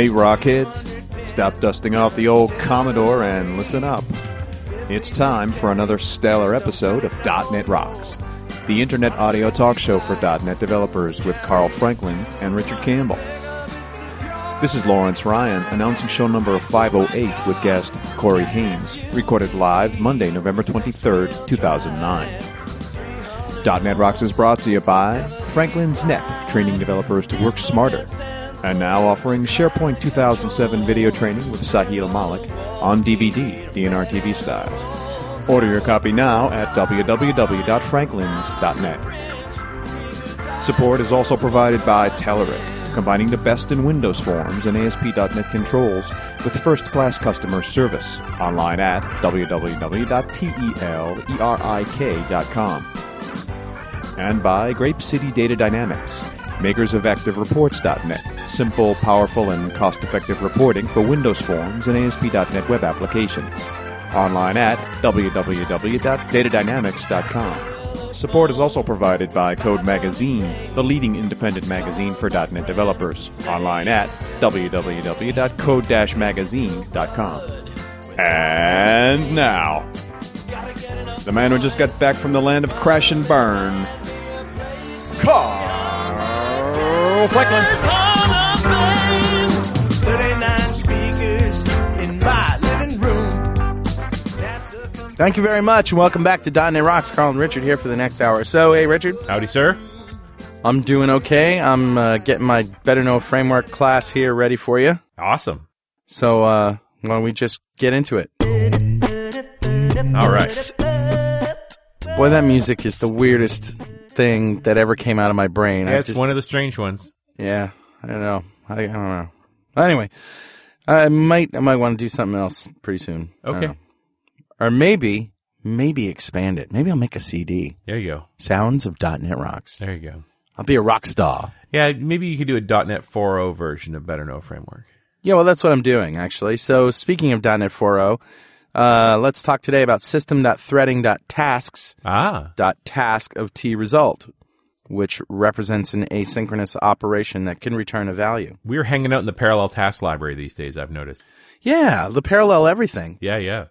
Hey, Rockheads, stop dusting off the old Commodore and listen up. It's time for another stellar episode of .NET Rocks, the internet audio talk show for .NET developers with Carl Franklin and Richard Campbell. This is Lawrence Ryan announcing show number 508 with guest Corey Haines, recorded live Monday, November 23rd, 2009. .NET Rocks is brought to you by Franklin's Net, training developers to work smarter. And now offering SharePoint 2007 video training with Sahil Malik on DVD, DNR TV style. Order your copy now at www.franklins.net. Support is also provided by Telerik, combining the best in Windows forms and ASP.NET controls with first-class customer service. Online at www.telerik.com and by Grape City Data Dynamics, makers of ActiveReports.net, simple, powerful, and cost effective reporting for Windows Forms and ASP.NET web applications. Online at www.datadynamics.com. Support is also provided by Code Magazine, the leading independent magazine for .NET developers. Online at www.code-magazine.com. And now, the man who just got back from the land of crash and burn, Carl Franklin. Thank you very much, and welcome back to .NET Rocks. Carl and Richard here for the next hour. So, hey, Richard, Howdy, sir. I'm doing okay. I'm uh, getting my Better Know Framework class here ready for you. Awesome. So, uh, why don't we just get into it? All right. Boy, that music is the weirdest thing that ever came out of my brain. Yeah, I it's just, one of the strange ones. yeah, I don't know. I, I don't know. Anyway, I might I might want to do something else pretty soon. Okay. Or maybe maybe expand it. Maybe I'll make a CD. There you go. Sounds of .NET Rocks. There you go. I'll be a rock star. Yeah, maybe you could do a .NET 4.0 version of Better Know Framework. Yeah, well, that's what I'm doing, actually. So, speaking of .NET 4.0, uh, let's talk today about system.threading.tasks Ah, dot task of t result, which represents an asynchronous operation that can return a value. we're hanging out in the parallel task library these days. I've noticed. Yeah, the parallel everything. Yeah, yeah.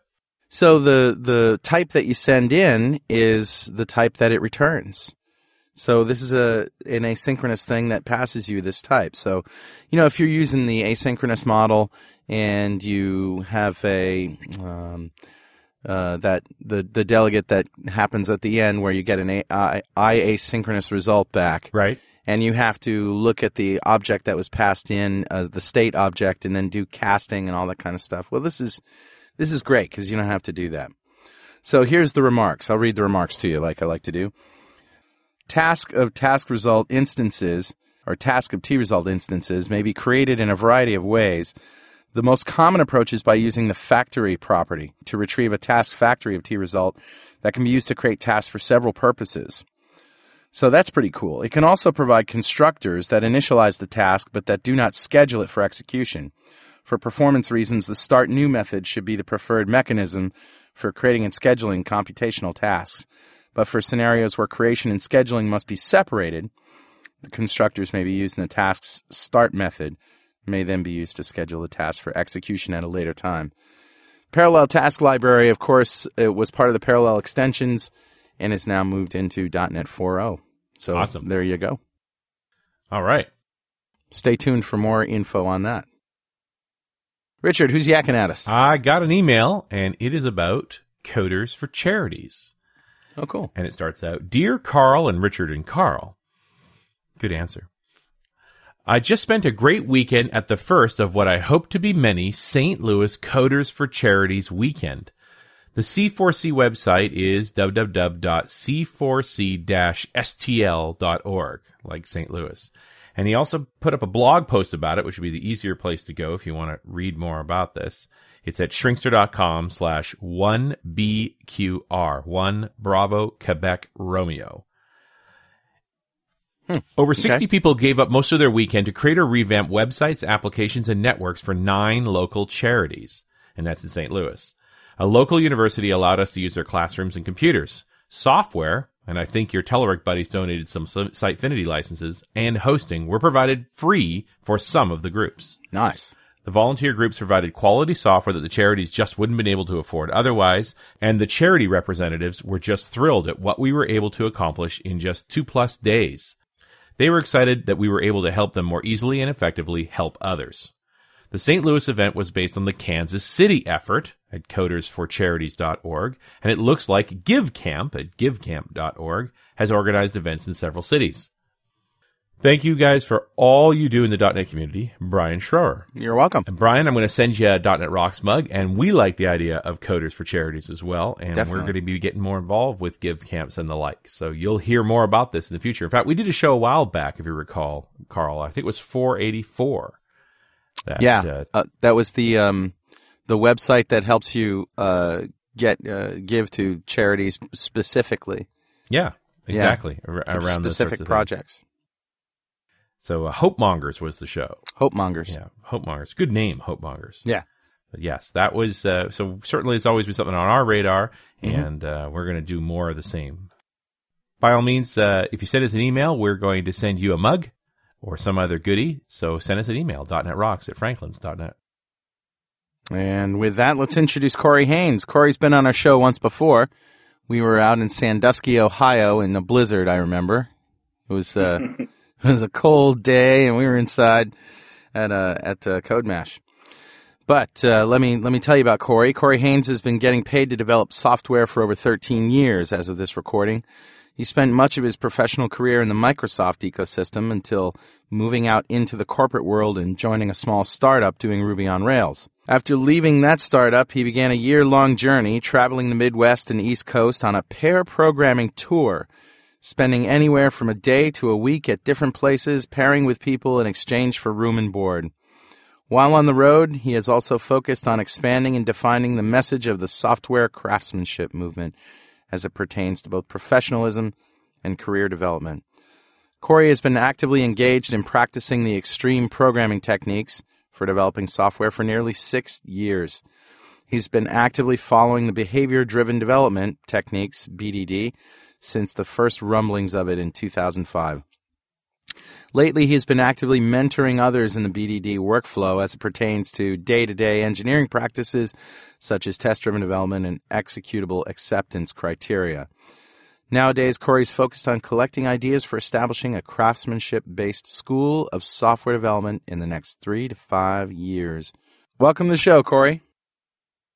So the the type that you send in is the type that it returns. So this is a an asynchronous thing that passes you this type. So, you know, if you're using the asynchronous model and you have a um, uh, that the the delegate that happens at the end where you get an a, I, I asynchronous result back, Right. and you have to look at the object that was passed in, uh, the state object, and then do casting and all that kind of stuff. Well, this is this is great because you don't have to do that. So here's the remarks. I'll read the remarks to you, like I like to do. Task of task result instances or task of T result instances may be created in a variety of ways. The most common approach is by using the factory property to retrieve a task factory of T result that can be used to create tasks for several purposes. So that's pretty cool. It can also provide constructors that initialize the task but that do not schedule it for execution. For performance reasons, the start new method should be the preferred mechanism for creating and scheduling computational tasks. But for scenarios where creation and scheduling must be separated, the constructors may be used in the task's start method, may then be used to schedule the task for execution at a later time. Parallel Task Library, of course, it was part of the Parallel extensions and is now moved into .NET 4.0. So Awesome. there you go. All right. Stay tuned for more info on that. Richard, who's yakking at us? I got an email, and it is about coders for charities. Oh, cool. And it starts out Dear Carl and Richard and Carl. Good answer. I just spent a great weekend at the first of what I hope to be many St. Louis Coders for Charities weekend. The C4C website is www.c4c-stl.org, like St. Louis. And he also put up a blog post about it, which would be the easier place to go if you want to read more about this. It's at shrinkster.com slash 1BQR, 1 Bravo Quebec Romeo. Hmm, Over 60 people gave up most of their weekend to create or revamp websites, applications, and networks for nine local charities. And that's in St. Louis. A local university allowed us to use their classrooms and computers. Software, and I think your Telerik buddies donated some Sitefinity licenses, and hosting were provided free for some of the groups. Nice. The volunteer groups provided quality software that the charities just wouldn't been able to afford otherwise, and the charity representatives were just thrilled at what we were able to accomplish in just two plus days. They were excited that we were able to help them more easily and effectively help others. The St. Louis event was based on the Kansas City effort at codersforcharities.org, and it looks like GiveCamp at givecamp.org has organized events in several cities. Thank you guys for all you do in the .NET community, Brian Schroer. You're welcome. And Brian, I'm going to send you a .NET Rocks mug, and we like the idea of coders for charities as well, and Definitely. we're going to be getting more involved with give camps and the like. So you'll hear more about this in the future. In fact, we did a show a while back, if you recall, Carl. I think it was 484. That, yeah, uh, uh, that was the um, the website that helps you uh, get uh, give to charities specifically, yeah, exactly. ar- around specific things. projects. So uh, Hope Mongers was the show. Hope mongers. Yeah, Hope Mongers. Good name, Hope Mongers. Yeah. But yes, that was uh, so. Certainly, it's always been something on our radar, Mm-hmm. and uh, we're going to do more of the same. By all means, uh, if you send us an email, we're going to send you a mug or some other goodie. So send us an email, .netrocks at franklins.net. And with that, let's introduce Corey Haines. Corey's been on our show once before. We were out in Sandusky, Ohio, in a blizzard. I remember it was uh, it was a cold day, and we were inside at uh, at uh, Code Mash. But uh, let me let me tell you about Corey. Corey Haines has been getting paid to develop software for over 13 years as of this recording. He spent much of his professional career in the Microsoft ecosystem until moving out into the corporate world and joining a small startup doing Ruby on Rails. After leaving that startup, he began a year long journey traveling the Midwest and East Coast on a pair programming tour, spending anywhere from a day to a week at different places, pairing with people in exchange for room and board. While on the road, he has also focused on expanding and defining the message of the software craftsmanship movement as it pertains to both professionalism and career development. Corey has been actively engaged in practicing the extreme programming techniques for developing software for nearly six years. He's been actively following the behavior driven development techniques, BDD, since the first rumblings of it in 2005. Lately, he has been actively mentoring others in the BDD workflow as it pertains to day to day engineering practices such as test driven development and executable acceptance criteria. Nowadays, Corey's focused on collecting ideas for establishing a craftsmanship based school of software development in the next three to five years. Welcome to the show, Corey.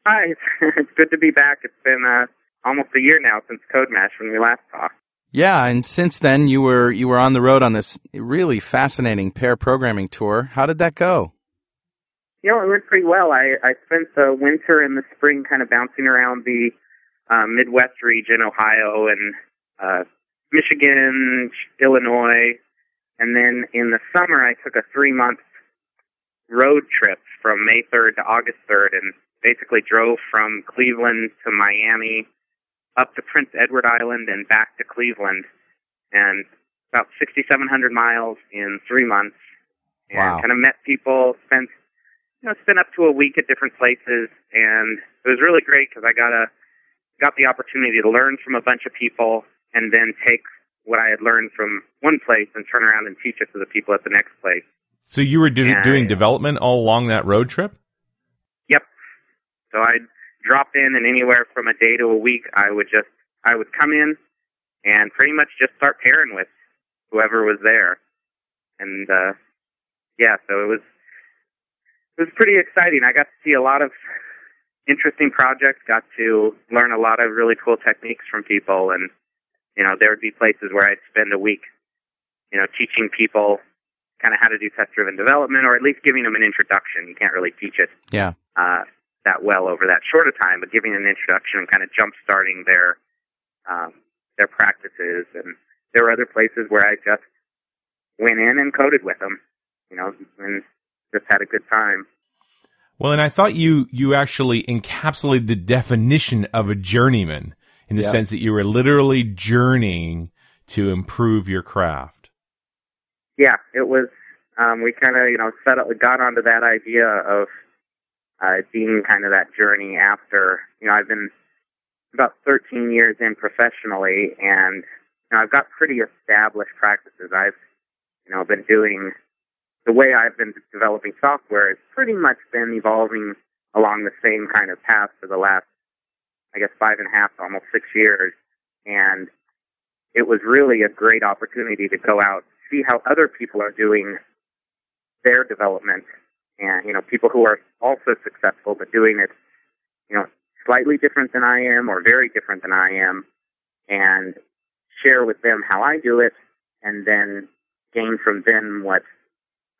Hi, it's good to be back. It's been uh, almost a year now since Code Mash when we last talked. Yeah, and since then you were you were on the road on this really fascinating pair programming tour. How did that go? Know, it went pretty well. I, I spent the winter and the spring kind of bouncing around the uh, Midwest region, Ohio and uh, Michigan, Illinois, and then in the summer I took a three month road trip from May 3rd to August 3rd and basically drove from Cleveland to Miami up to Prince Edward Island and back to Cleveland, and about 6,700 miles in three months. And Wow. kind of met people, spent you know spent up to a week at different places, and it was really great because I got a got the opportunity to learn from a bunch of people, and then take what I had learned from one place and turn around and teach it to the people at the next place. So you were do- Yeah, doing development all along that road trip? Yep. So I'd drop in, and anywhere from a day to a week, I would just I would come in and pretty much just start pairing with whoever was there, and uh, yeah, so it was it was pretty exciting. I got to see a lot of interesting projects, Got to learn a lot of really cool techniques from people, and you know, there would be places where I'd spend a week, you know, teaching people kind of how to do test-driven development, or at least giving them an introduction. You can't really teach it Yeah. uh, that well over that short a time, but giving an introduction and kind of jump starting their um, their practices. And there were other places where I just went in and coded with them, you know, and just had a good time. Well, and I thought you you actually encapsulated the definition of a journeyman in the Yeah. sense that you were literally journeying to improve your craft. yeah, it was. Um, we kind of, you know, set up, got onto that idea of uh, being kind of that journey after. You know, I've been about 13 years in professionally, and you know, I've got pretty established practices. I've, you know, been doing the way I've been developing software has pretty much been evolving along the same kind of path for the last, I guess, five and a half, almost six years, and it was really a great opportunity to go out, see how other people are doing their development, and you know, people who are also successful but doing it, you know, slightly different than I am or very different than I am, and share with them how I do it, and then gain from them what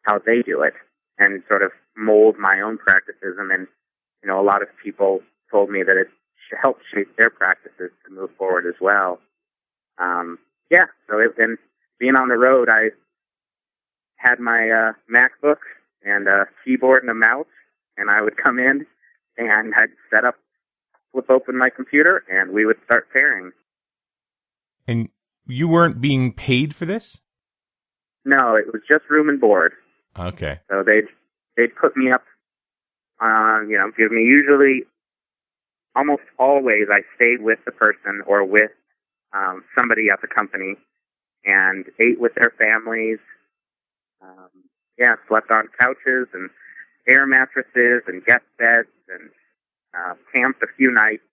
how they do it, and sort of mold my own practices, and then you know, a lot of people told me that it helped shape their practices to move forward as well. Um, yeah, so it, and being on the road, I had my uh, MacBook and a keyboard and a mouse, and I would come in and I'd set up, flip open my computer, and we would start pairing. And you weren't being paid for this? No, it was just room and board. Okay. So they'd they'd put me up on you know give me usually almost always I stayed with the person or with um, somebody at the company and ate with their families. Um, yeah, slept on couches and air mattresses and guest beds and uh, camped a few nights.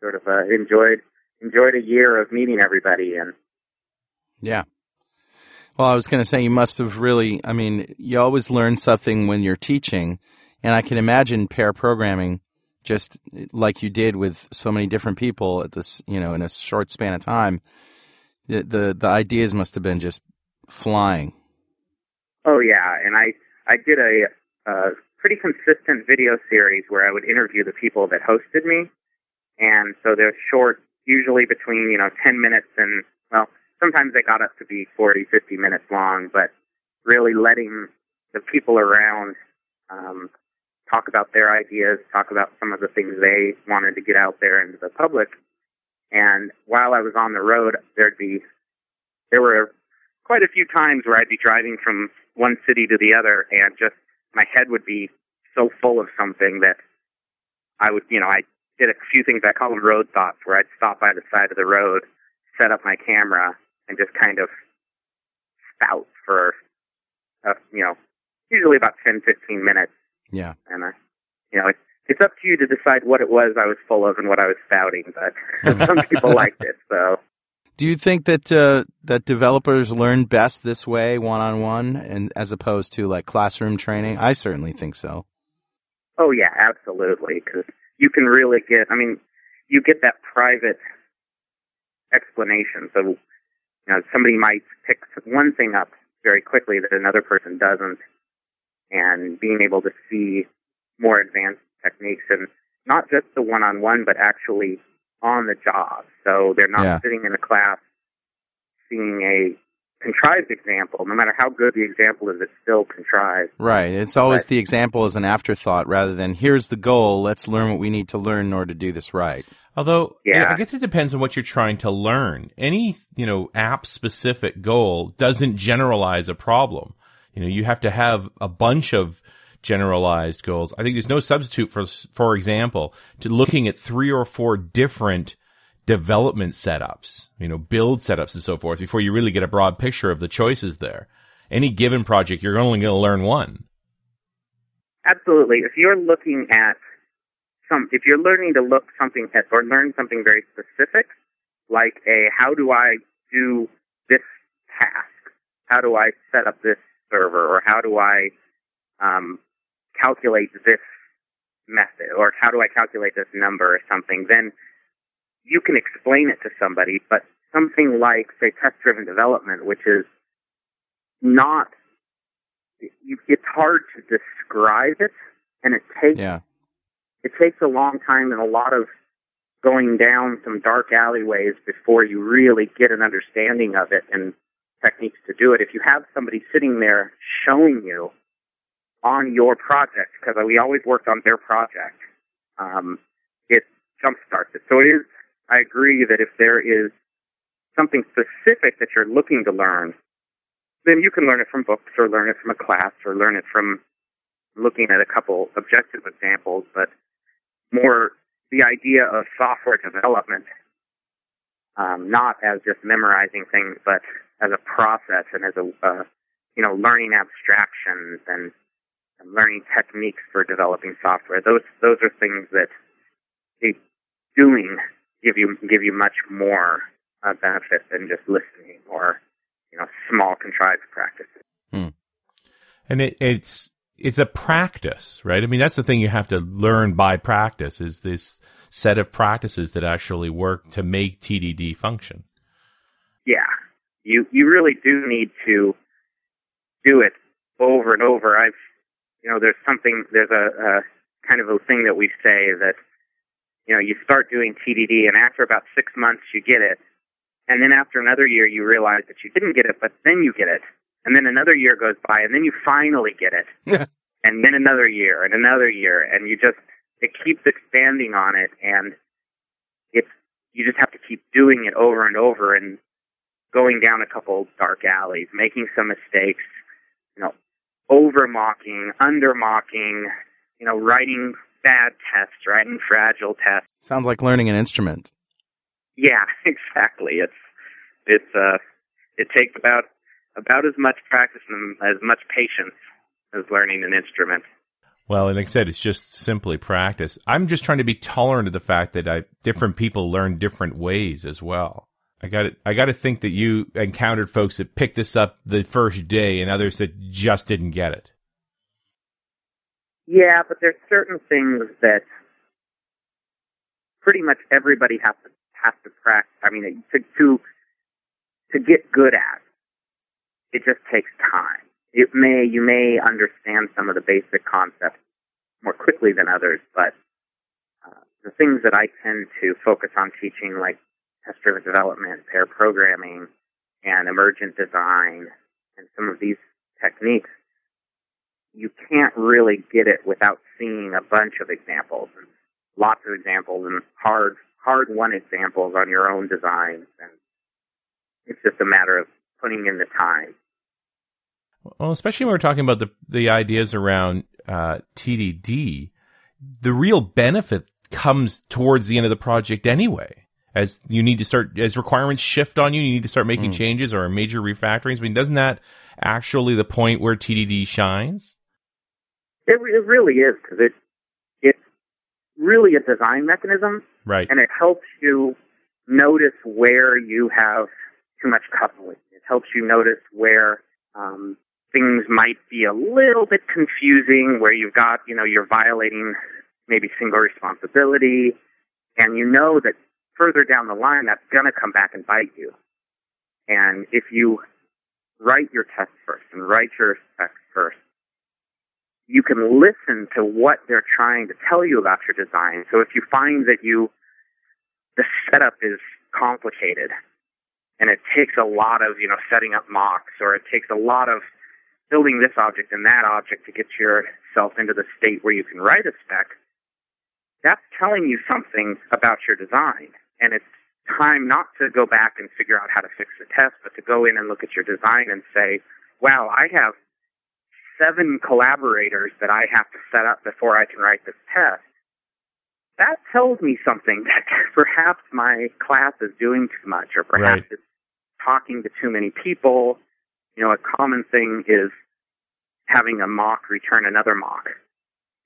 Sort of uh, enjoyed enjoyed a year of meeting everybody and Yeah. Well, I was going to say you must have really. I mean, you always learn something when you're teaching, and I can imagine pair programming, just like you did with so many different people at this, you know, in a short span of time. The the, the ideas must have been just flying. Oh yeah, and I I did a, a pretty consistent video series where I would interview the people that hosted me, and so they're short, usually between you know 10 minutes and well, sometimes they got up to be 40, 50 minutes long, but really letting the people around um, talk about their ideas, talk about some of the things they wanted to get out there into the public. And while I was on the road, there'd be there were quite a few times where I'd be driving from one city to the other and just my head would be so full of something that I would, you know, I did a few things I call them road thoughts where I'd stop by the side of the road, set up my camera and just kind of spout for, uh, you know, usually about 10, 15 minutes. Yeah. And, uh, you know, it's, it's up to you to decide what it was I was full of and what I was spouting, but some people liked it, so. Do you think that uh, that developers learn best this way, one on one, and as opposed to like classroom training? I certainly think so. Oh yeah, absolutely. Because you can really get. I mean, you get that private explanation. So, you know, somebody might pick one thing up very quickly that another person doesn't, and being able to see more advanced techniques and not just the one-on-one, but actually on the job. So they're not Yeah. sitting in a class seeing a contrived example. No matter how good the example is, it's still contrived. Right. It's always Right. the example as an afterthought rather than here's the goal. Let's learn what we need to learn in order to do this right. Although, Yeah. I guess it depends on what you're trying to learn. Any, you know, app specific goal doesn't generalize a problem. You know, you have to have a bunch of generalized goals. I think there's no substitute for, for example, to looking at three or four different development setups, you know, build setups and so forth before you really get a broad picture of the choices there. Any given project, you're only going to learn one. Absolutely. If you're looking at some, if you're learning to look something at or learn something very specific, like a how do I do this task? How do I set up this server? Or how do I um, calculate this method or how do I calculate this number or something, then you can explain it to somebody. But something like, say, test driven development, which is not, it's hard to describe it and it takes, Yeah. it takes a long time and a lot of going down some dark alleyways before you really get an understanding of it and techniques to do it. If you have somebody sitting there showing you on your project, because we always worked on their project, um, it jumpstarts it. So it is, I agree that if there is something specific that you're looking to learn, then you can learn it from books or learn it from a class or learn it from looking at a couple objective examples, but more the idea of software development, um, not as just memorizing things, but as a process and as a, uh, you know, learning abstractions and, and learning techniques for developing software. Those, those are things that doing give you, give you much more uh, benefit than just listening or, you know, small contrived practices. and it, it's it's a practice, right? I mean, that's the thing you have to learn by practice is this set of practices that actually work to make TDD function. yeah, you you really do need to do it over and over. I've you know there's something there's a, a kind of a thing that we say that you know you start doing TDD and after about six months you get it, and then after another year you realize that you didn't get it, but then you get it, and then another year goes by and then you finally get it, and then another year and another year, and you just it keeps expanding on it, and it's you just have to keep doing it over and over and going down a couple dark alleys, making some mistakes, over mocking, under mocking, you know, writing bad tests, writing fragile tests. Sounds like learning an instrument. Yeah, exactly. It's it's uh it takes about about as much practice and as much patience as learning an instrument. Well, and like I said, it's just simply practice. I'm just trying to be tolerant of the fact that I, different people learn different ways as well. I got I got to think that you encountered folks that picked this up the first day and others that just didn't get it. Yeah, but there's certain things that pretty much everybody has to has to practice. I mean, to to to get good at, it just takes time. It may you may understand some of the basic concepts more quickly than others, but uh, the things that I tend to focus on teaching, like test-driven development, pair programming, and emergent design, and some of these techniques, you can't really get it without seeing a bunch of examples, and lots of examples, and hard hard won examples on your own designs, and it's just a matter of putting in the time. Well, especially when we're talking about the the ideas around uh, TDD, the real benefit comes towards the end of the project anyway. As you need to start, as requirements shift on you, you need to start making changes or major refactorings. I mean, doesn't that actually the point where TDD shines? It, it really is because it it's really a design mechanism, Right. and it helps you notice where you have too much coupling. It helps you notice where um, things might be a little bit confusing, where you've got you know you're violating maybe single responsibility, and you know that further down the line that's going to come back and bite you. And if you write your test first and write your specs first, you can listen to what they're trying to tell you about your design. So if you find that you, the setup is complicated and it takes a lot of, you know, setting up mocks or it takes a lot of building this object and that object to get yourself into the state where you can write a spec, that's telling you something about your design. And it's time not to go back and figure out how to fix the test, but to go in and look at your design and say, wow, I have seven collaborators that I have to set up before I can write this test. That tells me something that perhaps my class is doing too much or perhaps Right. it's talking to too many people. You know, a common thing is having a mock return another mock.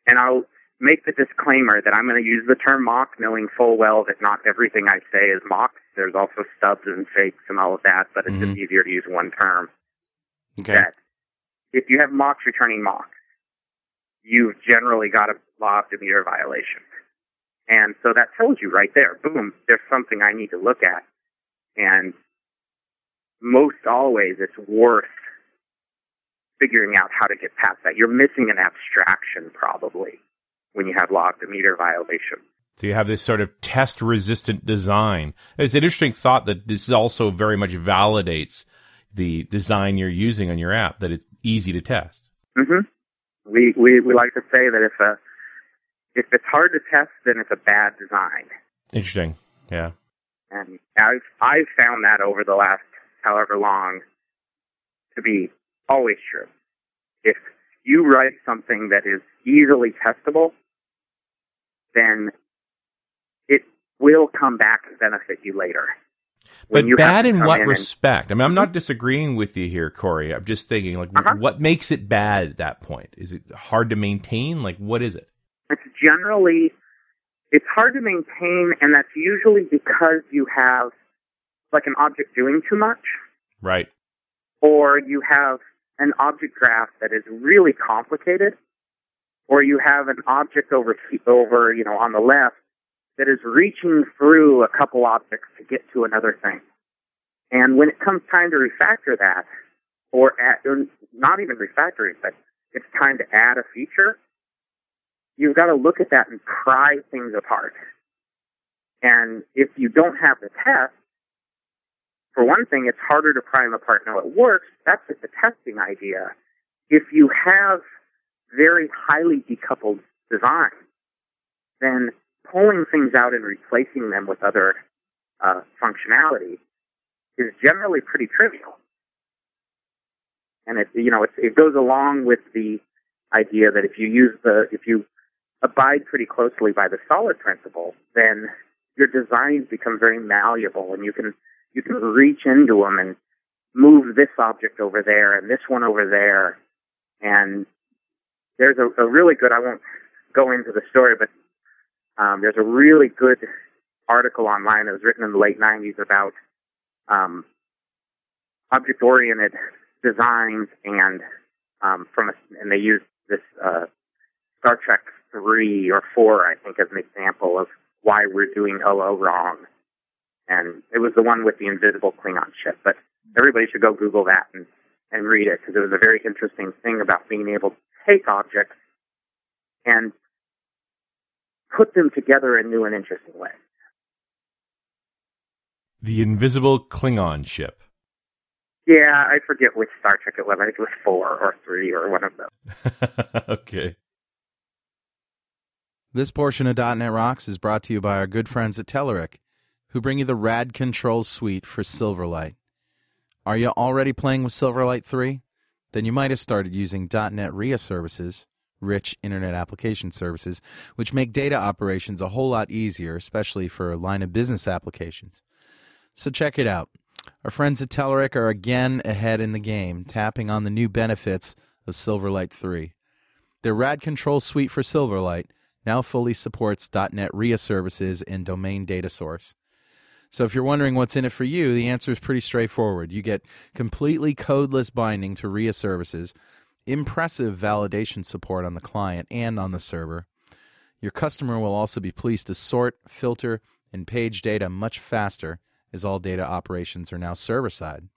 And I'll make the disclaimer that I'm going to use the term mock knowing full well that not everything I say is mock. There's also stubs and fakes and all of that, but it's just mm-hmm. easier to use one term. Okay. That if you have mocks returning mocks, you've generally got a law of demeter violation. And so that tells you right there, boom, there's something I need to look at. And most always it's worth figuring out how to get past that. You're missing an abstraction probably when you have law of meter violation. So you have this sort of test resistant design. It's an interesting thought that this also very much validates the design you're using on your app, that it's easy to test. Mm-hmm. We, we, we like to say that if a, if it's hard to test, then it's a bad design. Interesting. Yeah. And I've, I've found that over the last however long to be always true. If you write something that is easily testable, then it will come back to benefit you later. But bad in what in and- respect? I mean, I'm not disagreeing with you here, Corey. I'm just thinking, like, Uh-huh. what makes it bad at that point? Is it hard to maintain? Like, what is it? it's generally it's hard to maintain and that's usually because you have like an object doing too much Right. or you have an object graph that is really complicated or you have an object over over you know on the left that is reaching through a couple objects to get to another thing and when it comes time to refactor that or, add, or not even refactoring but it's time to add a feature you've got to look at that and pry things apart. And if you don't have the test, for one thing, it's harder to pry them apart. Now it works. That's the testing idea. If you have very highly decoupled design, then pulling things out and replacing them with other uh, functionality is generally pretty trivial. And it, you know, it, it goes along with the idea that if you use the, if you abide pretty closely by the solid principle, then your designs become very malleable and you can, you can reach into them and move this object over there and this one over there. And there's a, a really good, I won't go into the story, but um, there's a really good article online that was written in the late 90s about um, object-oriented designs and um, from a, and they used this uh, Star Trek three or four, I think, as an example of why we're doing hello wrong. And it was the one with the invisible Klingon ship. But everybody should go Google that and, and read it because it was a very interesting thing about being able take objects and put them together in new and interesting ways. The invisible Klingon ship. Yeah, I forget which Star Trek it was. I think it was four or three or one of those. okay. This portion of .NET Rocks is brought to you by our good friends at Telerik, who bring you the Rad Control Suite for Silverlight. Are you already playing with Silverlight 3? Then you might have started using .NET RIA services, rich Internet Application Services, which make data operations a whole lot easier, especially for line of business applications. So check it out. Our friends at Telerik are again ahead in the game, tapping on the new benefits of Silverlight 3. Their Rad Control Suite for Silverlight now fully supports .NET RIA services and domain data source. So if you're wondering what's in it for you, the answer is pretty straightforward. You get completely codeless binding to RIA services, impressive validation support on the client and on the server. Your customer will also be pleased to sort, filter, and page data much faster as all data operations are now server side.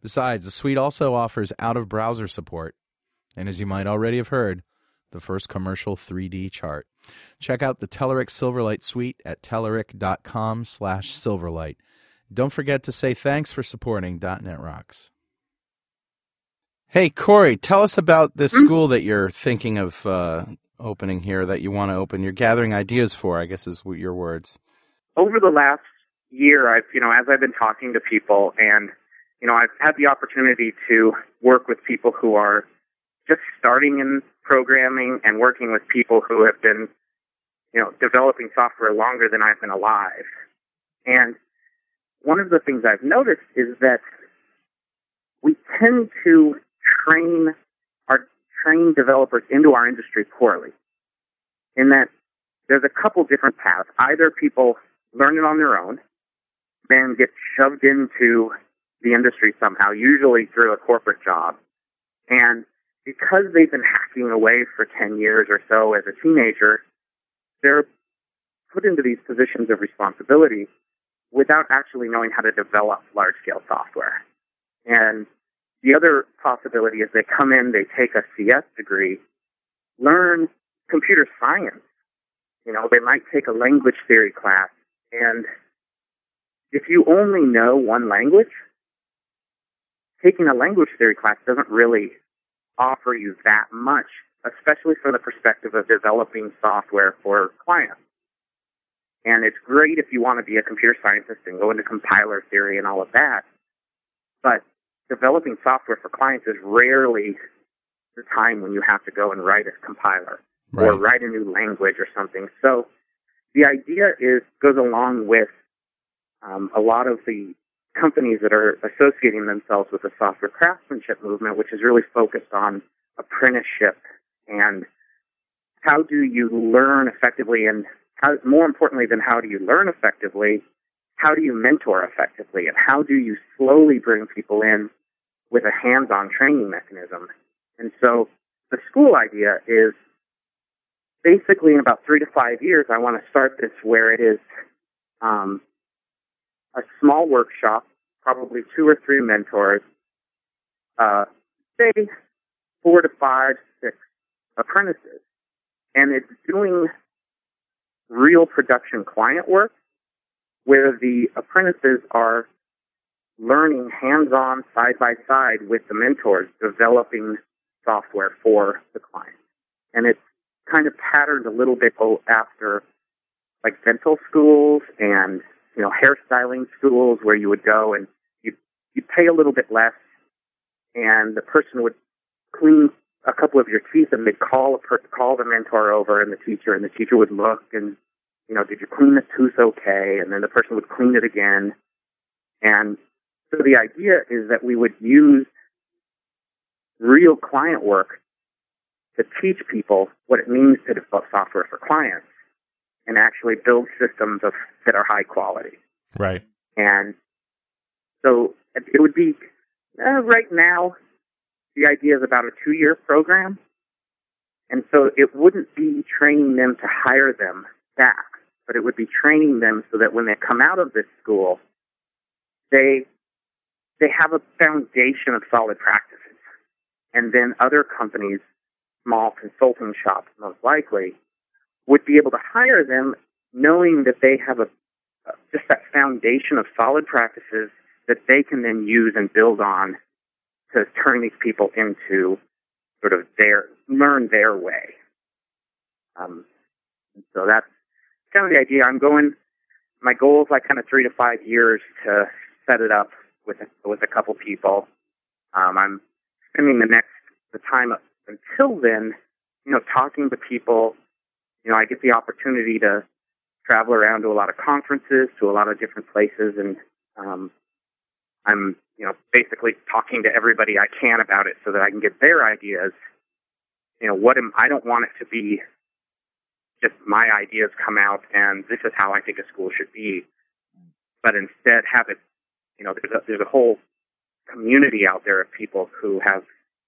Besides, the suite also offers out of browser support. And as you might already have heard, the first commercial 3D chart. Check out the Telerik Silverlight suite at telerik.com slash silverlight. Don't forget to say thanks for supporting .NET Rocks. Hey, Corey, tell us about this school that you're thinking of uh, opening here that you want to open. You're gathering ideas for, I guess is your words. over the last year, I've, you know, as I've been talking to people and, you know, I've had the opportunity to work with people who are just starting in programming and working with people who have been, you know, developing software longer than I've been alive. And one of the things I've noticed is that we tend to train our train developers into our industry poorly. In that there's a couple different paths. Either people learn it on their own, then get shoved into the industry somehow, usually through a corporate job, and because they've been hacking away for 10 years or so as a teenager, they're put into these positions of responsibility without actually knowing how to develop large scale software. And the other possibility is they come in, they take a CS degree, learn computer science. You know, they might take a language theory class. And if you only know one language, taking a language theory class doesn't really offer you that much, especially from the perspective of developing software for clients. And it's great if you want to be a computer scientist and go into compiler theory and all of that. But developing software for clients is rarely the time when you have to go and write a compiler or write a new language or something. So the idea is goes along with um, a lot of the companies that are associating themselves with the software craftsmanship movement, which is really focused on apprenticeship and how do you learn effectively and how, more importantly than how do you learn effectively, how do you mentor effectively and how do you slowly bring people in with a hands-on training mechanism. And so the school idea is basically in about three to five years, I want to start this where it is um, a small workshop, probably two or three mentors, uh, say four to five, six apprentices, and it's doing real production client work where the apprentices are learning hands-on side by side with the mentors developing software for the client. And it's kind of patterned a little bit after like dental schools and you know hairstyling schools where you would go and you you pay a little bit less and the person would clean a couple of your teeth and they'd call a per- call the mentor over and the teacher and the teacher would look and you know did you clean the tooth okay? And then the person would clean it again. And so the idea is that we would use real client work to teach people what it means to develop software for clients and actually build systems of, that are high quality. Right. And so it would be uh, right now the idea is about a two year program. And so it wouldn't be training them to hire them back, but it would be training them so that when they come out of this school, they they have a foundation of solid practices. And then other companies, small consulting shops most likely, would be able to hire them knowing that they have a just that foundation of solid practices that they can then use and build on to turn these people into sort of their learn their way. Um, so that's kind of the idea. I'm going. My goal is like kind of three to five years to set it up with a, with a couple people. Um, I'm spending the next the time up until then, you know, talking to people. You know, I get the opportunity to travel around to a lot of conferences, to a lot of different places, and um, I'm, you know, basically talking to everybody I can about it so that I can get their ideas. You know, what am I don't want it to be just my ideas come out and this is how I think a school should be, but instead have it. You know, there's a, there's a whole community out there of people who have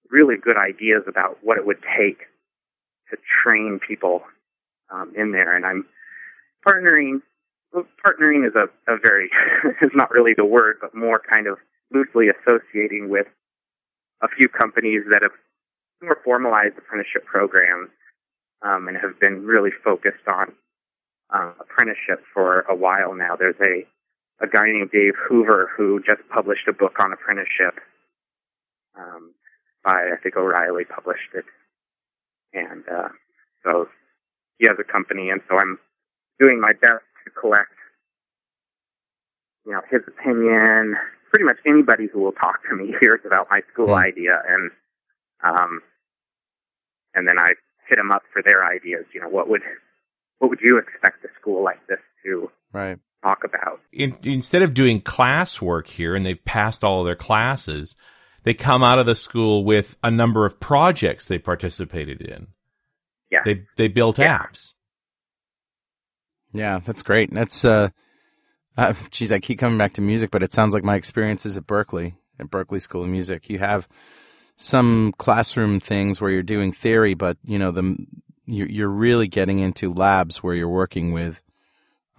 really good ideas about what it would take to train people um, in there, and I'm partnering. Well, partnering is a, a very is not really the word, but more kind of loosely associating with a few companies that have more formalized apprenticeship programs um, and have been really focused on uh, apprenticeship for a while now. There's a a guy named Dave Hoover who just published a book on apprenticeship. Um, by I think O'Reilly published it, and uh, so he has a company, and so I'm doing my best to collect, you know, his opinion. Pretty much anybody who will talk to me hears about my school idea, and um, and then I hit them up for their ideas. You know, what would what would you expect a school like this to Right. talk about? in, instead of doing classwork here and they've passed all of their classes, they come out of the school with a number of projects they participated in. Yeah. They they built Yeah. apps. Yeah, that's great. That's uh, uh geez, I keep coming back to music, but it sounds like my experiences at Berklee, at Berklee School of Music. You have some classroom things where you're doing theory, but you know the you're, you're really getting into labs where you're working with,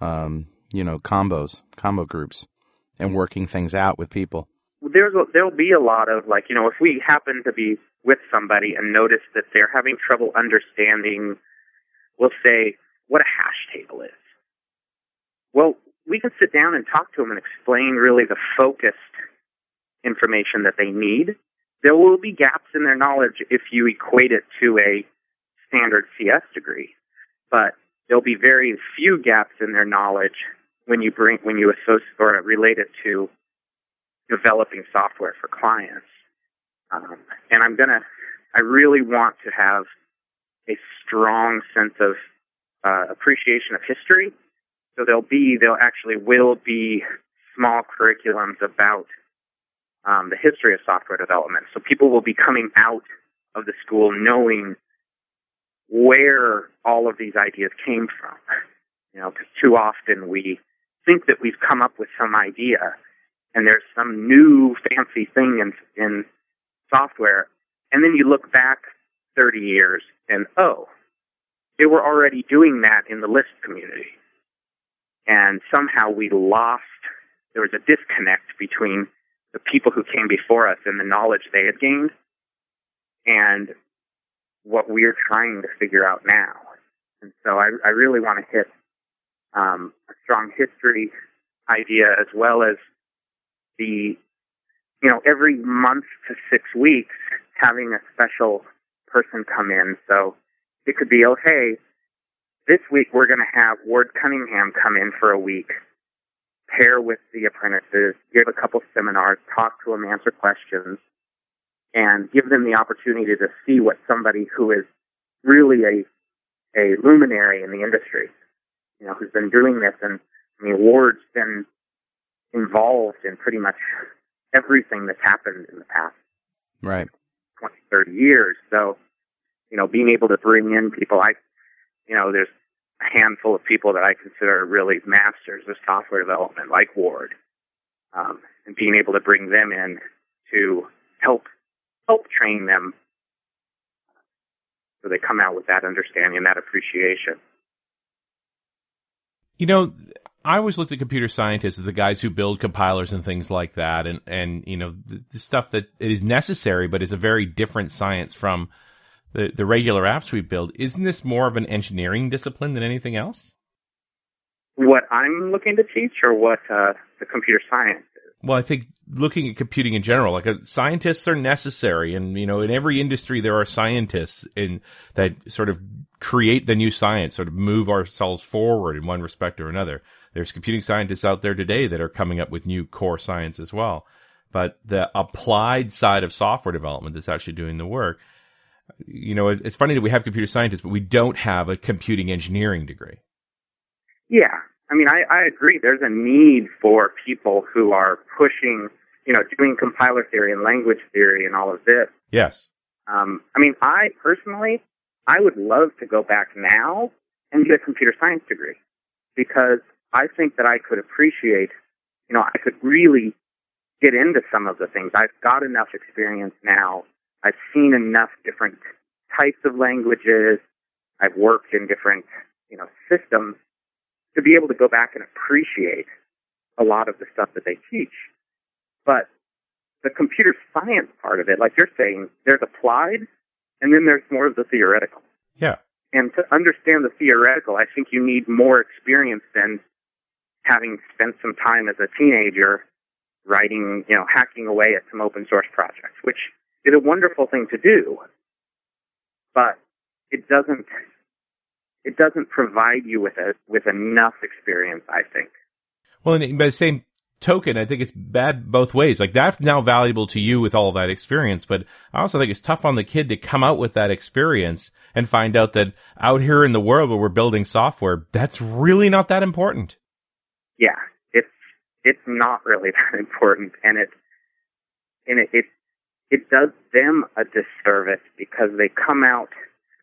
um, you know, combos, combo groups, and working things out with people. There's a, there'll be a lot of like you know if we happen to be with somebody and notice that they're having trouble understanding, we'll say what a hash table is. Well, we can sit down and talk to them and explain really the focused information that they need. There will be gaps in their knowledge if you equate it to a standard CS degree, but there'll be very few gaps in their knowledge when you bring when you associate or relate it to developing software for clients. Um, and I'm gonna, I really want to have a strong sense of uh, appreciation of history. So there'll be, there actually will be small curriculums about um, the history of software development. So people will be coming out of the school knowing where all of these ideas came from. You know, because too often we think that we've come up with some idea and there's some new fancy thing in, in software, and then you look back 30 years and oh, they were already doing that in the Lisp community. And somehow we lost, there was a disconnect between the people who came before us and the knowledge they had gained and what we're trying to figure out now. And so I, I really want to hit um, a strong history idea as well as the, you know, every month to six weeks having a special person come in. So it could be, oh, hey, this week we're going to have Ward Cunningham come in for a week, pair with the apprentices, give a couple seminars, talk to them, answer questions, and give them the opportunity to see what somebody who is really a a luminary in the industry, you know, who's been doing this. And I mean, Ward's been involved in pretty much everything that's happened in the past right 20, 30 years. So, you know, being able to bring in people, I, you know, there's a handful of people that I consider really masters of software development, like Ward, um, and being able to bring them in to help help train them so they come out with that understanding, and that appreciation. You know, I always looked at computer scientists as the guys who build compilers and things like that, and and you know the, the stuff that is necessary, but is a very different science from the the regular apps we build. Isn't this more of an engineering discipline than anything else? What I'm looking to teach, or what uh, the computer science well, I think looking at computing in general, like uh, scientists are necessary, and you know, in every industry there are scientists in that sort of create the new science, sort of move ourselves forward in one respect or another. There's computing scientists out there today that are coming up with new core science as well, but the applied side of software development that's actually doing the work. You know, it's funny that we have computer scientists, but we don't have a computing engineering degree. Yeah, I mean, I, I agree. There's a need for people who are pushing, you know, doing compiler theory and language theory and all of this. Yes. Um, I mean, I personally, I would love to go back now and get a computer science degree because I think that I could appreciate, you know, I could really get into some of the things. I've got enough experience now. I've seen enough different types of languages. I've worked in different, you know, systems to be able to go back and appreciate a lot of the stuff that they teach. But the computer science part of it, like you're saying, there's applied and then there's more of the theoretical. Yeah. And to understand the theoretical, I think you need more experience than having spent some time as a teenager writing, you know, hacking away at some open source projects, which is a wonderful thing to do. But it doesn't it doesn't provide you with a with enough experience. I think. Well, and by the same token, I think it's bad both ways. Like that's now valuable to you with all that experience, but I also think it's tough on the kid to come out with that experience and find out that out here in the world where we're building software, that's really not that important. Yeah, it's it's not really that important, and it and it it, it does them a disservice because they come out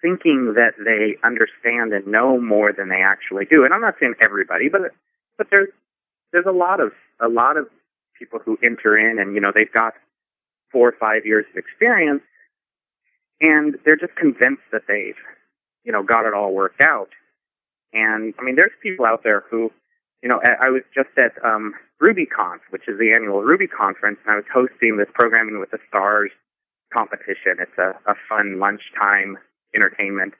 thinking that they understand and know more than they actually do. And I'm not saying everybody, but but there's there's a lot of a lot of people who enter in and you know they've got four or five years of experience and they're just convinced that they've, you know, got it all worked out. And I mean, there's people out there who, you know, I was just at um, RubyConf, which is the annual Ruby conference, and I was hosting this programming with the stars competition. It's a, a fun lunchtime entertainment,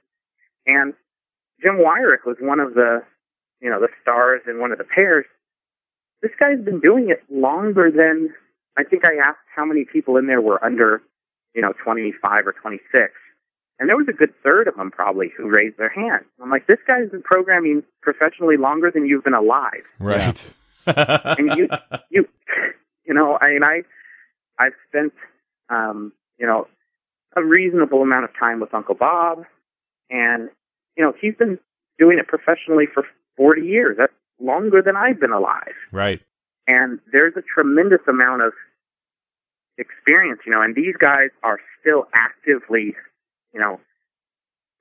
and Jim Weirich was one of the, you know, the stars in one of the pairs. This guy's been doing it longer than I think I asked how many people in there were under, you know, 25 or 26. And there was a good third of them probably who raised their hand. I'm like, this guy's been programming professionally longer than you've been alive. Right. And you, you, you know, I mean, I, I've spent, um, you know, a reasonable amount of time with Uncle Bob, and you know, he's been doing it professionally for 40 years. That's longer than I've been alive. right. And there's a tremendous amount of experience, you know, and these guys are still actively, you know,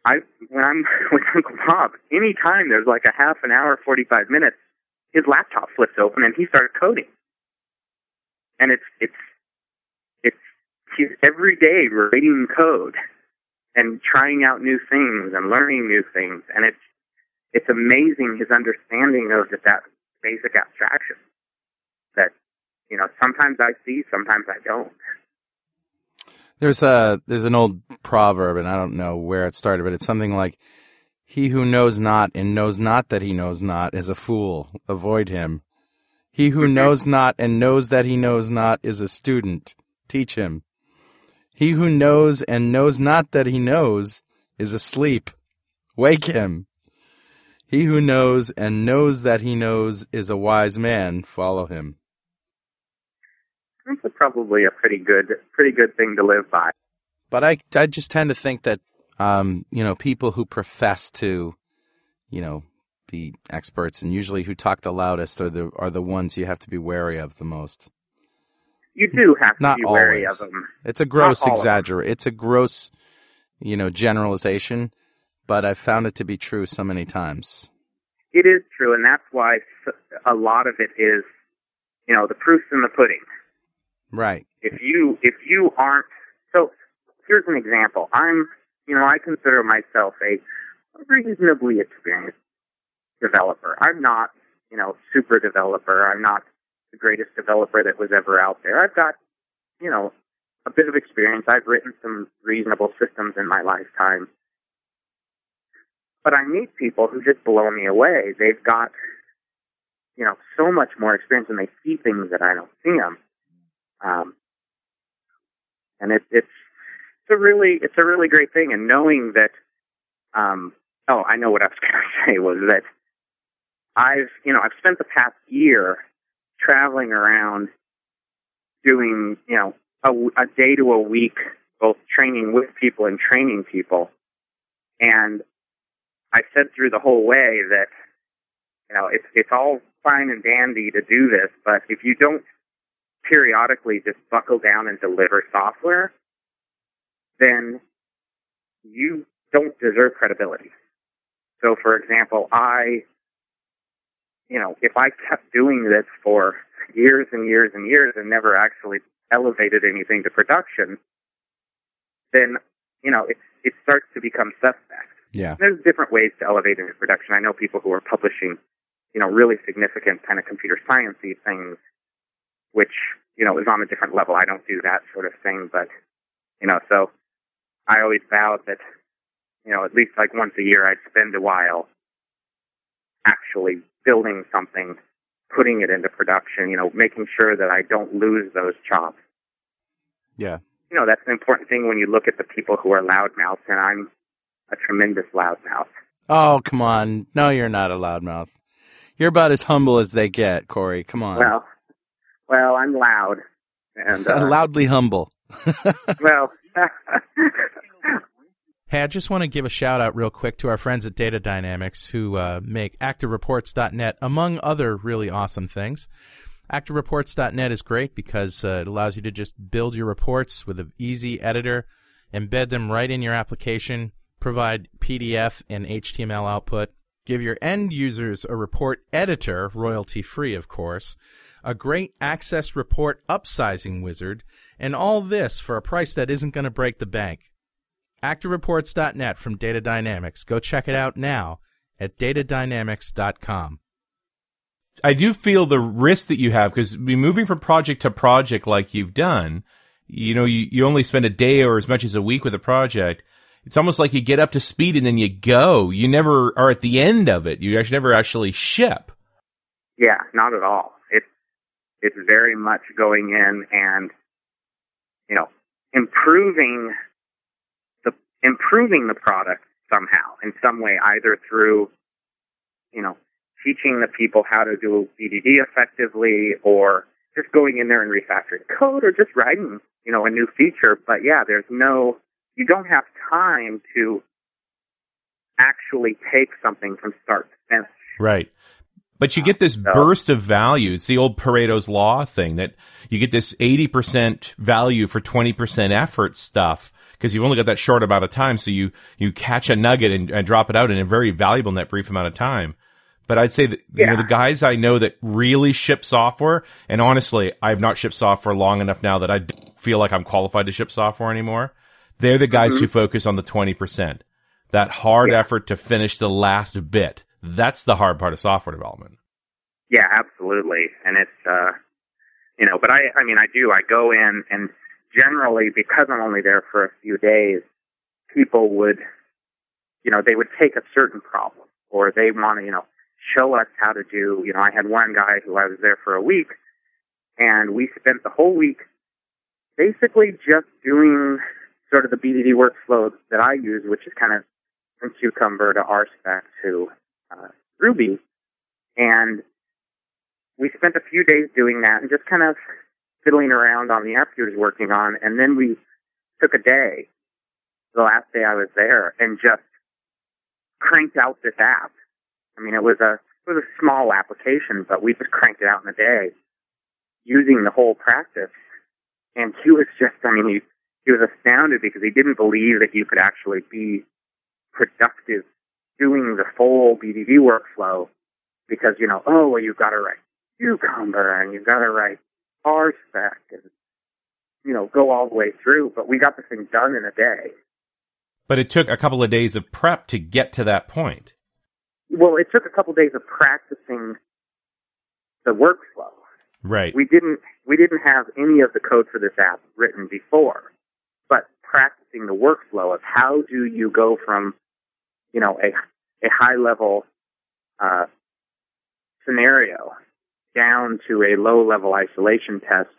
I when I'm with Uncle Bob, anytime there's like a half an hour, 45 minutes, his laptop flips open and he starts coding. And it's it's it's he's every day writing code and trying out new things and learning new things, and it's it's amazing his understanding of just that basic abstraction that you know sometimes I see, sometimes I don't. There's a there's an old proverb, and I don't know where it started, but it's something like, "He who knows not and knows not that he knows not is a fool. Avoid him. He who mm-hmm. knows not and knows that he knows not is a student. Teach him. He who knows and knows not that he knows is asleep. Wake him. He who knows and knows that he knows is a wise man. Follow him." That's probably a pretty good pretty good thing to live by. But I, I just tend to think that, um, you know, people who profess to, you know, be experts and usually who talk the loudest are the are the ones you have to be wary of the most. You do have to Not be wary of them. It's a gross all of them. exaggerate. It's a gross, you know, generalization, but I've found it to be true so many times. It is true, and that's why a lot of it is, you know, the proof's in the pudding. Right. if you if you aren't so here's an example. I'm you know i consider myself a reasonably experienced developer. I'm not you know super developer. I'm not the greatest developer that was ever out there. I've got you know a bit of experience. I've written some reasonable systems in my lifetime. But i meet people who just blow me away. They've got you know so much more experience and they see things that i don't see them um, and it, it's it's a really it's a really great thing. And knowing that, um, oh, I know what I was going to say was that I've you know I've spent the past year traveling around doing you know a, a day to a week both training with people and training people, and I said through the whole way that you know it's it's all fine and dandy to do this, but if you don't periodically just buckle down and deliver software, then you don't deserve credibility. So, for example, I, you know, if I kept doing this for years and years and years and never actually elevated anything to production, then, you know, it, it starts to become suspect. Yeah. There's different ways to elevate into production. I know people who are publishing, you know, really significant kind of computer sciencey things which you know is on a different level. I don't do that sort of thing, but you know, so I always vowed that you know at least like once a year I'd spend a while actually building something, putting it into production. You know, making sure that I don't lose those chops. Yeah. You know, that's an important thing when you look at the people who are loudmouths, and I'm a tremendous loudmouth. Oh, come on. No, you're not a loudmouth. You're about as humble as they get, Corey. Come on. Well, well, I'm loud, and uh, Loudly humble. well. Hey, I just want to give a shout out real quick to our friends at Data Dynamics who uh, make ActiveReports.net, among other really awesome things. ActiveReports.net is great because uh, it allows you to just build your reports with an easy editor, embed them right in your application, provide PDF and HTML output, give your end users a report editor, royalty free, of course, a great access report upsizing wizard, and all this for a price that isn't going to break the bank. ActiveReports.net from Data Dynamics. Go check it out now at datadynamics.com. I do feel the risk that you have because be moving from project to project like you've done, you know, you, you only spend a day or as much as a week with a project. It's almost like you get up to speed and then you go. You never are at the end of it. You actually never actually ship. Yeah, not at all. It's very much going in and you know improving the improving the product somehow in some way, either through you know teaching the people how to do BDD effectively, or just going in there and refactoring code, or just writing you know a new feature. But yeah, there's no you don't have time to actually take something from start to finish. Right. But you get this So- burst of value. It's the old Pareto's law thing that you get this 80% value for 20% effort stuff because you've only got that short amount of time. So you, you catch a nugget and, and drop it out in a very valuable in that brief amount of time. But I'd say that, you know, the guys I know that really ship software, and honestly, I've not shipped software long enough now that I feel like I'm qualified to ship software anymore. They're the guys who mm-hmm. focus on the 20%. That hard Yeah. effort to finish the last bit. That's the hard part of software development. Yeah, absolutely. And it's uh you know, but I I mean I do. I go in and generally because I'm only there for a few days, people would you know, they would take a certain problem or they want to, you know, show us how to do, you know, I had one guy who I was there for a week and we spent the whole week basically just doing sort of the BDD workflow that I use, which is kind of from Cucumber to RSpec to uh, Ruby. And we spent a few days doing that and just kind of fiddling around on the app he was working on. And then we took a day, the last day I was there, and just cranked out this app. I mean, it was a it was a small application, but we just cranked it out in a day using the whole practice. And he was just, I mean, he he was astounded because he didn't believe that you could actually be productive doing the full BDD workflow because, you know, oh, well, you've got to write Cucumber and you've got to write RSpec and, you know, go all the way through. But we got the thing done in a day. But it took a couple of days of prep to get to that point. Well, it took a couple of days of practicing the workflow. Right. We didn't we didn't have any of the code for this app written before, but practicing the workflow of how do you go from, you know, a a high level uh, scenario down to a low level isolation test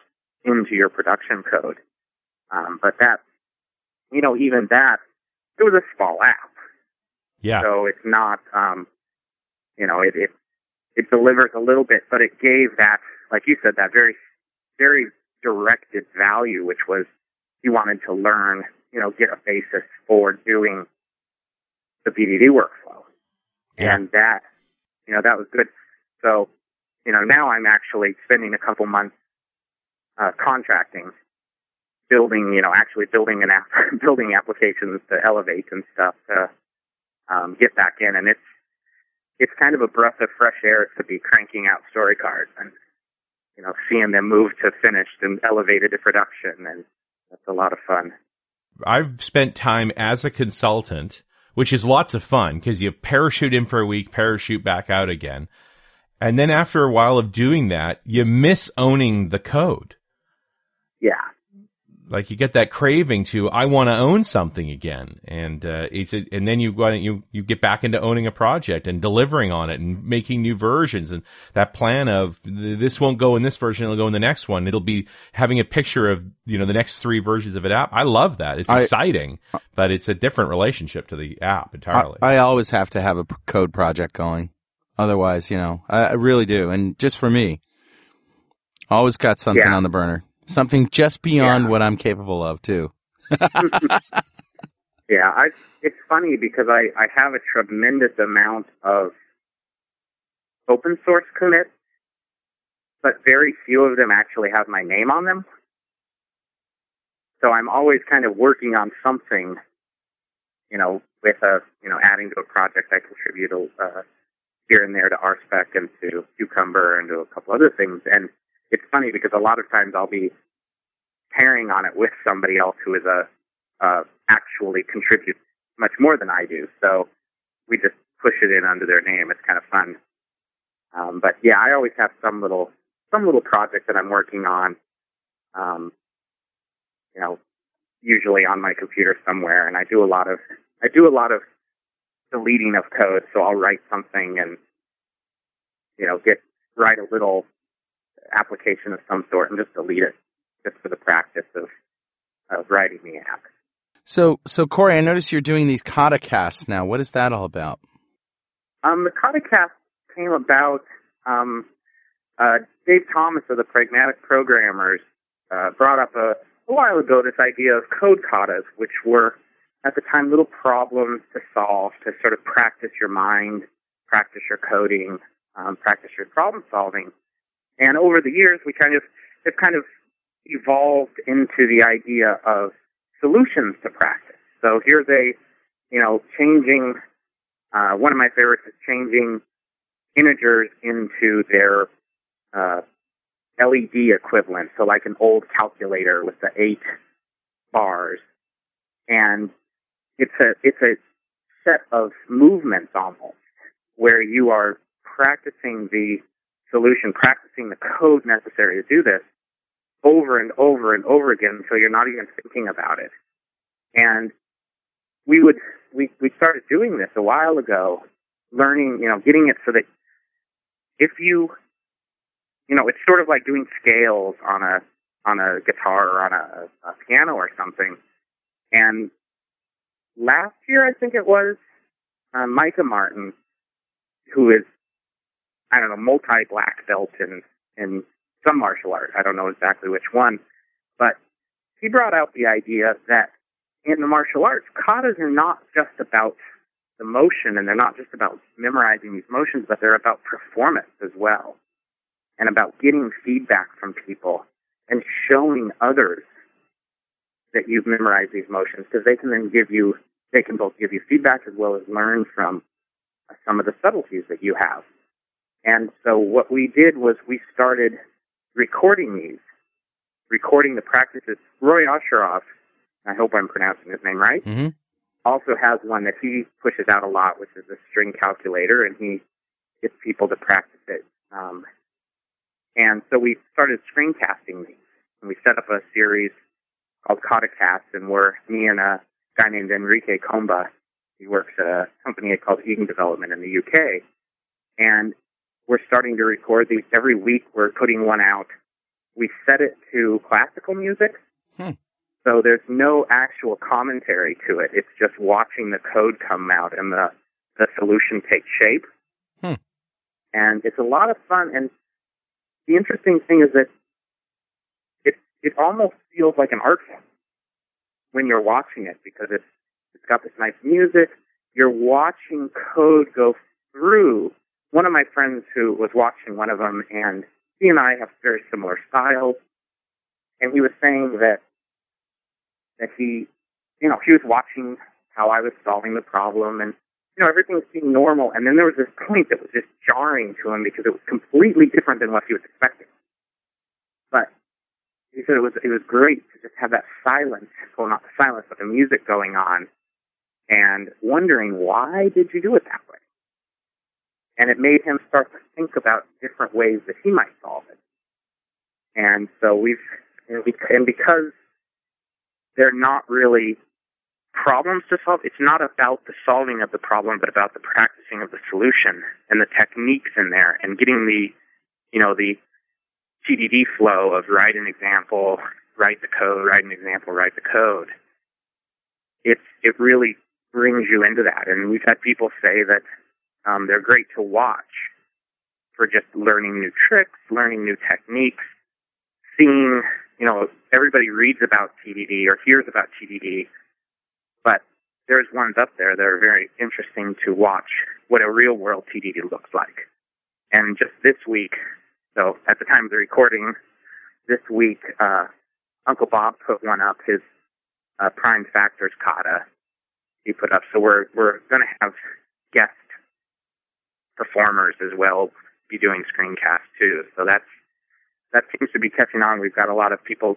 into your production code. Um, but that, you know, even that, it was a small app. yeah. So it's not, um, you know, it, it it delivers a little bit, but it gave that, like you said, that very very directed value, which was you wanted to learn, you know, get a basis for doing the BDD workflow, Yeah. and that, you know, that was good. So, you know, now I'm actually spending a couple months uh, contracting, building, you know, actually building an app, building applications to elevate and stuff to um, get back in, and it's it's kind of a breath of fresh air to be cranking out story cards and you know seeing them move to finished and elevated to production, and that's a lot of fun. I've spent time as a consultant, which is lots of fun because you parachute in for a week, parachute back out again. And then after a while of doing that, you miss owning the code. Yeah, Like you get that craving to, I want to own something again. And, uh, it's, a, and then you you, you get back into owning a project and delivering on it and making new versions and that plan of this won't go in this version, it'll go in the next one. It'll be having a picture of, you know, the next three versions of an app. I love that. It's I- exciting, but it's a different relationship to the app entirely. I always have to have a code project going. Otherwise, you know, I, I really do. And just for me, always got something Yeah. on the burner. Something just beyond Yeah. what I'm capable of, too. yeah. I it's funny because I I have a tremendous amount of open source commits, but very few of them actually have my name on them. So I'm always kind of working on something, you know, with a, you know, adding to a project I contribute uh, here and there to RSpec and to Cucumber and to a couple other things. And it's funny because a lot of times I'll be pairing on it with somebody else who is a uh, actually contributes much more than I do. So we just push it in under their name. It's kind of fun. Um, but yeah, I always have some little some little project that I'm working on. Um, you know, usually on my computer somewhere, and I do a lot of I do a lot of deleting of code. So I'll write something and you know get write a little application of some sort and just delete it just for the practice of of writing the app. So, so Corey, I notice you're doing these Katacasts now. What is that all about? Um, the Cast came about. Um, uh, Dave Thomas of the Pragmatic Programmers uh, brought up a, a while ago this idea of code katas, which were at the time little problems to solve to sort of practice your mind, practice your coding, um, practice your problem solving. And over the years, we kind of have kind of evolved into the idea of solutions to practice. So here's a, you know, changing, uh, one of my favorites is changing integers into their uh, LED equivalent. So like an old calculator with the eight bars. And it's a, it's a set of movements almost where you are practicing the solution, practicing the code necessary to do this over and over and over again until you're not even thinking about it. And we would we we started doing this a while ago, learning, you know, getting it so that if you you know, it's sort of like doing scales on a on a guitar or on a, a piano or something. And last year, I think it was, uh, Micah Martin, who is I don't know multi black belt in in some martial art. I don't know exactly which one, but he brought out the idea that in the martial arts, katas are not just about the motion and they're not just about memorizing these motions, but they're about performance as well and about getting feedback from people and showing others that you've memorized these motions because they can then give you, they can both give you feedback as well as learn from some of the subtleties that you have. And so what we did was we started recording these, recording the practices. Roy Osherove, I hope I'm pronouncing his name right, Mhm. also has one that he pushes out a lot, which is a string calculator, and he gets people to practice it. Um, and so we started screencasting these, and we set up a series called Cast, and we're me and a guy named Enrique Comba. He works at a company called Eden Development in the UK, and we're starting to record these every week. We're putting one out. We set it to classical music. Hmm. So there's no actual commentary to it. It's just watching the code come out and the, the solution take shape. Hmm. And it's a lot of fun. And the interesting thing is that it, it almost feels like an art form when you're watching it because it's, it's got this nice music. You're watching code go through one of my friends who was watching one of them, and he and I have very similar styles, and he was saying that that he, you know, he was watching how I was solving the problem, and you know, everything was seemed normal, and then there was this point that was just jarring to him because it was completely different than what he was expecting. But he said it was it was great to just have that silence, well, not the silence, but the music going on, and wondering why did you do it that way and it made him start to think about different ways that he might solve it. And so we've, and because they're not really problems to solve, it's not about the solving of the problem, but about the practicing of the solution and the techniques in there and getting the, you know, the TDD flow of write an example, write the code, write an example, write the code. It's, it really brings you into that. And we've had people say that um, they're great to watch for just learning new tricks, learning new techniques, seeing, you know, everybody reads about TDD or hears about TDD, but there's ones up there that are very interesting to watch what a real world TDD looks like. And just this week, so at the time of the recording, this week, uh, Uncle Bob put one up, his uh, prime factors kata he put up. So we're we're going to have guests performers as well be doing screencasts too. So that's that seems to be catching on. We've got a lot of people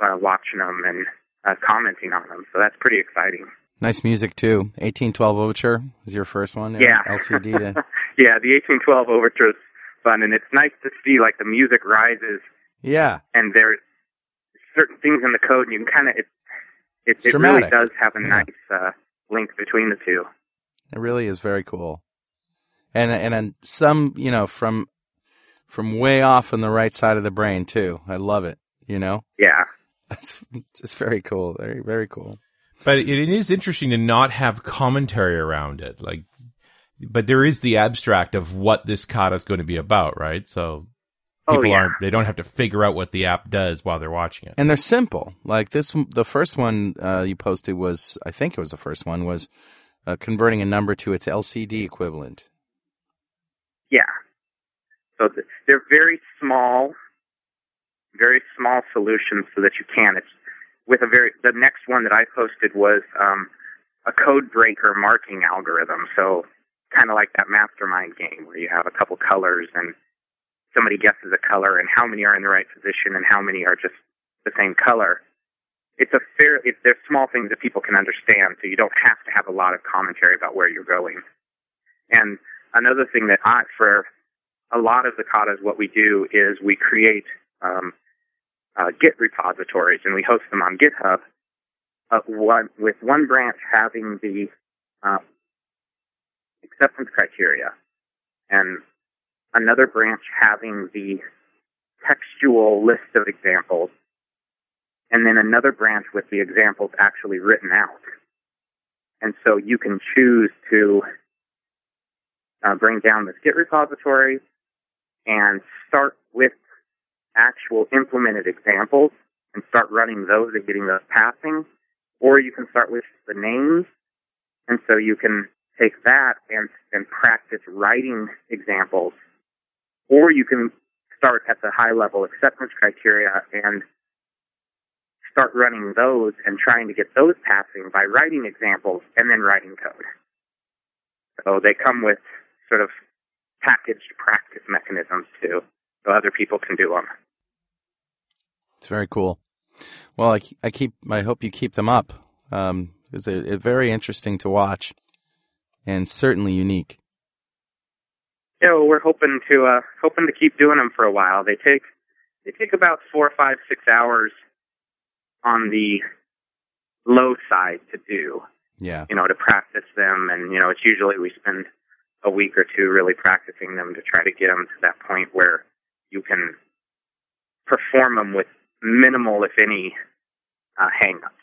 uh, watching them, and uh, commenting on them. So that's pretty exciting. Nice music too. 1812 Overture was your first one. Yeah. LCD to. yeah, the 1812 Overture is fun, and it's nice to see like the music rises yeah. and there's certain things in the code, and you can kind of it. It, it really does have a Yeah. nice uh, link between the two. It really is very cool. And and and some, you know, from from way off on the right side of the brain too. I love it. You know, Yeah, that's just very cool. Very very cool. But it, it is interesting to not have commentary around it. Like, but there is the abstract of what this kata is going to be about, right? So Oh, people yeah. aren't they don't have to figure out what the app does while they're watching it. And they're simple. Like this, the first one uh, you posted was, I think it was the first one was uh, converting a number to its LCD equivalent. Yeah. So th- they're very small, very small solutions, so that you can. It's with a very. The next one that I posted was um, a code breaker marking algorithm. So kind of like that mastermind game where you have a couple colors and somebody guesses a color and how many are in the right position and how many are just the same color. It's a fair. It, they're small things that people can understand, so you don't have to have a lot of commentary about where you're going. And another thing that I, for a lot of the katas, what we do is we create um, uh, Git repositories and we host them on GitHub. Uh, one with one branch having the uh, acceptance criteria, and another branch having the textual list of examples, and then another branch with the examples actually written out. And so you can choose to uh, bring down this Git repository and start with actual implemented examples and start running those and getting those passing. Or you can start with the names. And so you can take that and, and practice writing examples. Or you can start at the high level acceptance criteria and start running those and trying to get those passing by writing examples and then writing code. So they come with sort of packaged practice mechanisms too, so other people can do them. It's very cool. Well, I, I keep. I hope you keep them up. Um, it's a, a very interesting to watch, and certainly unique. Yeah, well, we're hoping to uh, hoping to keep doing them for a while. They take they take about four, five, six hours on the low side to do. Yeah. you know, to practice them. And, you know, it's usually we spend a week or two really practicing them to try to get them to that point where you can perform them with minimal, if any, uh, hang-ups.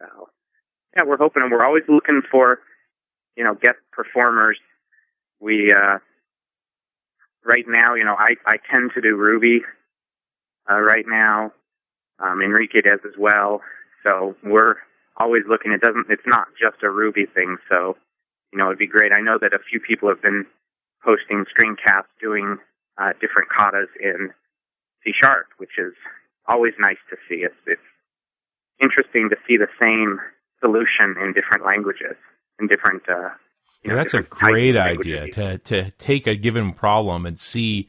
So, yeah, we're hoping, and we're always looking for, you know, guest performers. We, uh, right now, you know, I, I tend to do Ruby, uh, right now. Um, Enrique does as well. So we're always looking. It doesn't. It's not just a Ruby thing. So you know, it'd be great. I know that a few people have been posting screencasts doing uh, different katas in C sharp, which is always nice to see. It's it's interesting to see the same solution in different languages, in different. Uh, you know, that's a different types of great idea to to take a given problem and see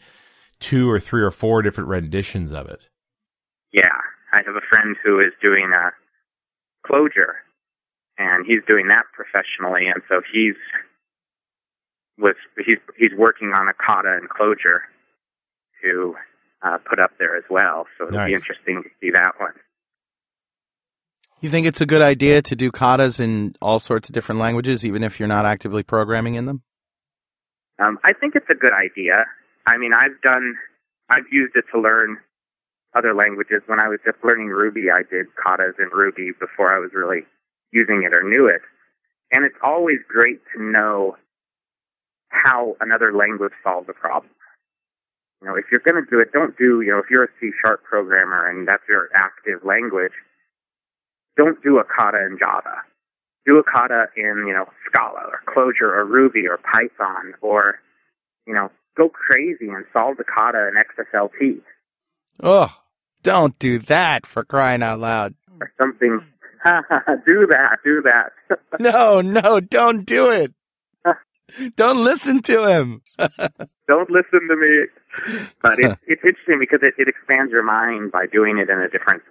two or three or four different renditions of it. Yeah, I have a friend who is doing a Clojure, and he's doing that professionally, and so he's was he's he's working on a kata enclosure Clojure to uh, put up there as well. So it'll be interesting to see that one. You think it's a good idea to do katas in all sorts of different languages, even if you're not actively programming in them? Um, I think it's a good idea. I mean, I've done, I've used it to learn other languages. When I was just learning Ruby, I did katas in Ruby before I was really using it or knew it. And it's always great to know how another language solves a problem. You know, if you're going to do it, don't do, you know, if you're a C sharp programmer and that's your active language, don't do a kata in Java do a kata in, you know, Scala or Clojure or Ruby or Python or, you know, go crazy and solve the kata in XSLT Oh, don't do that for crying out loud. or something. do that, do that. No, no, don't do it. Don't listen to him. Don't listen to me. But it's, it's interesting because it, it expands your mind by doing it in a different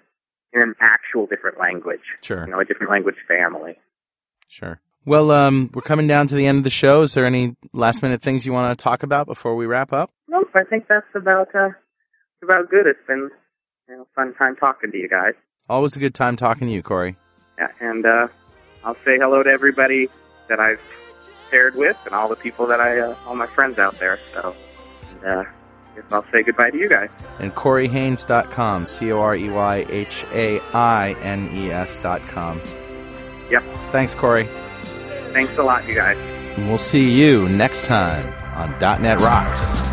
in an actual different language. Sure. You know, a different language family. Sure. Well, um, we're coming down to the end of the show. Is there any last minute things you want to talk about before we wrap up? Nope, I think that's about uh, about good. It's been you know fun time talking to you guys. Always a good time talking to you, Corey. Yeah, and uh, I'll say hello to everybody that I've shared with, and all the people that I, uh, all my friends out there. So, and, uh, I guess I'll say goodbye to you guys. And CoreyHaines.com, C O R E Y H A I N E S.com. Yep. Thanks, Corey. Thanks a lot, you guys. And we'll see you next time on .NET Rocks.